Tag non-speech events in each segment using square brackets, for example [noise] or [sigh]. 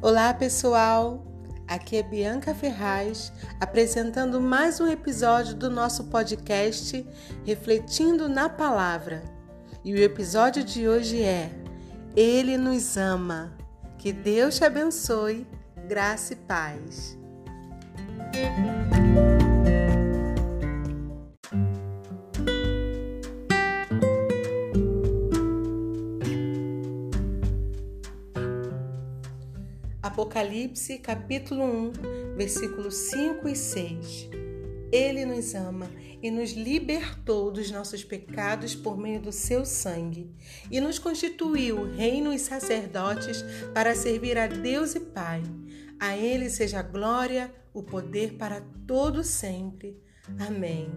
Olá, pessoal! Aqui é Bianca Ferraz apresentando mais um episódio do nosso podcast Refletindo na Palavra. E o episódio de hoje é Ele nos ama. Que Deus te abençoe, graça e paz. Apocalipse capítulo 1, versículos 5 e 6. Ele nos ama e nos libertou dos nossos pecados por meio do seu sangue e nos constituiu reino e sacerdotes para servir a Deus e Pai. A ele seja a glória, o poder para todo sempre. Amém.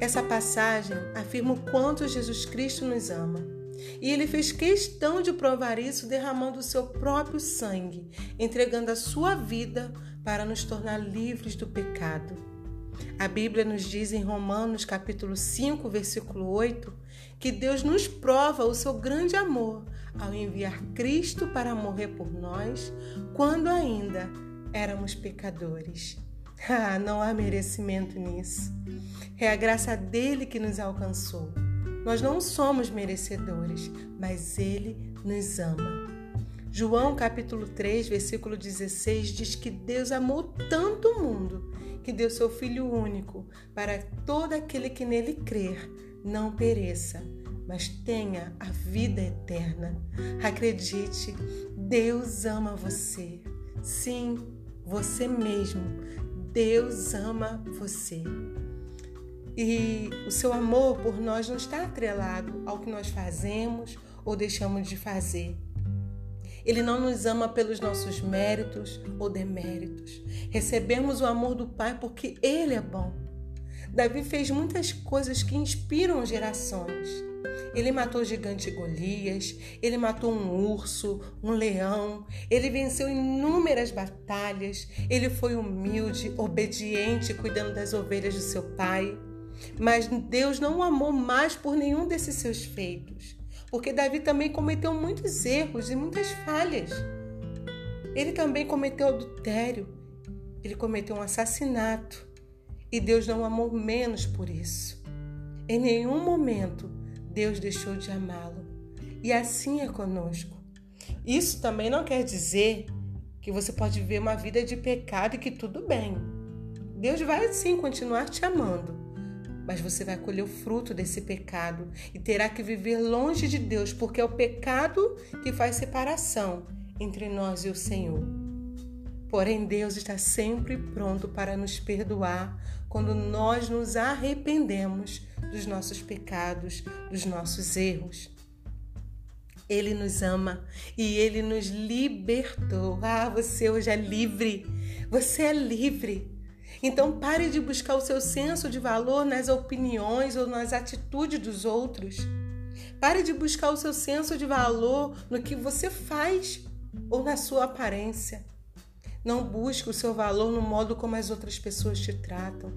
Essa passagem afirma o quanto Jesus Cristo nos ama. E ele fez questão de provar isso derramando o seu próprio sangue, entregando a sua vida para nos tornar livres do pecado. A Bíblia nos diz em Romanos capítulo 5, versículo 8, que Deus nos prova o seu grande amor ao enviar Cristo para morrer por nós quando ainda éramos pecadores. [laughs] Ah, não há merecimento nisso. É a graça dele que nos alcançou. Nós não somos merecedores, mas Ele nos ama. João capítulo 3, versículo 16 diz que Deus amou tanto o mundo que deu seu Filho único para todo aquele que nele crer não pereça, mas tenha a vida eterna. Acredite, Deus ama você. Sim, você mesmo. Deus ama você. E o seu amor por nós não está atrelado ao que nós fazemos ou deixamos de fazer. Ele não nos ama pelos nossos méritos ou deméritos. Recebemos o amor do Pai porque Ele é bom. Davi fez muitas coisas que inspiram gerações. Ele matou o gigante Golias, ele matou um urso, um leão, ele venceu inúmeras batalhas, ele foi humilde, obediente, cuidando das ovelhas do seu pai. Mas Deus não o amou mais por nenhum desses seus feitos, porque Davi também cometeu muitos erros e muitas falhas. Ele também cometeu adultério, ele cometeu um assassinato, e Deus não o amou menos por isso. Em nenhum momento Deus deixou de amá-lo, e assim é conosco. Isso também não quer dizer que você pode viver uma vida de pecado e que tudo bem. Deus vai sim continuar te amando mas você vai colher o fruto desse pecado e terá que viver longe de Deus, porque é o pecado que faz separação entre nós e o Senhor. Porém, Deus está sempre pronto para nos perdoar quando nós nos arrependemos dos nossos pecados, dos nossos erros. Ele nos ama e ele nos libertou. Ah, você hoje é livre. Você é livre. Então pare de buscar o seu senso de valor nas opiniões ou nas atitudes dos outros. Pare de buscar o seu senso de valor no que você faz ou na sua aparência. Não busque o seu valor no modo como as outras pessoas te tratam.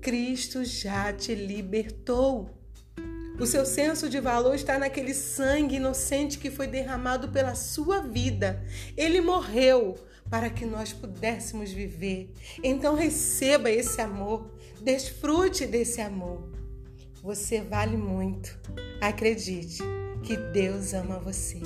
Cristo já te libertou. O seu senso de valor está naquele sangue inocente que foi derramado pela sua vida. Ele morreu para que nós pudéssemos viver. Então receba esse amor, desfrute desse amor. Você vale muito. Acredite que Deus ama você.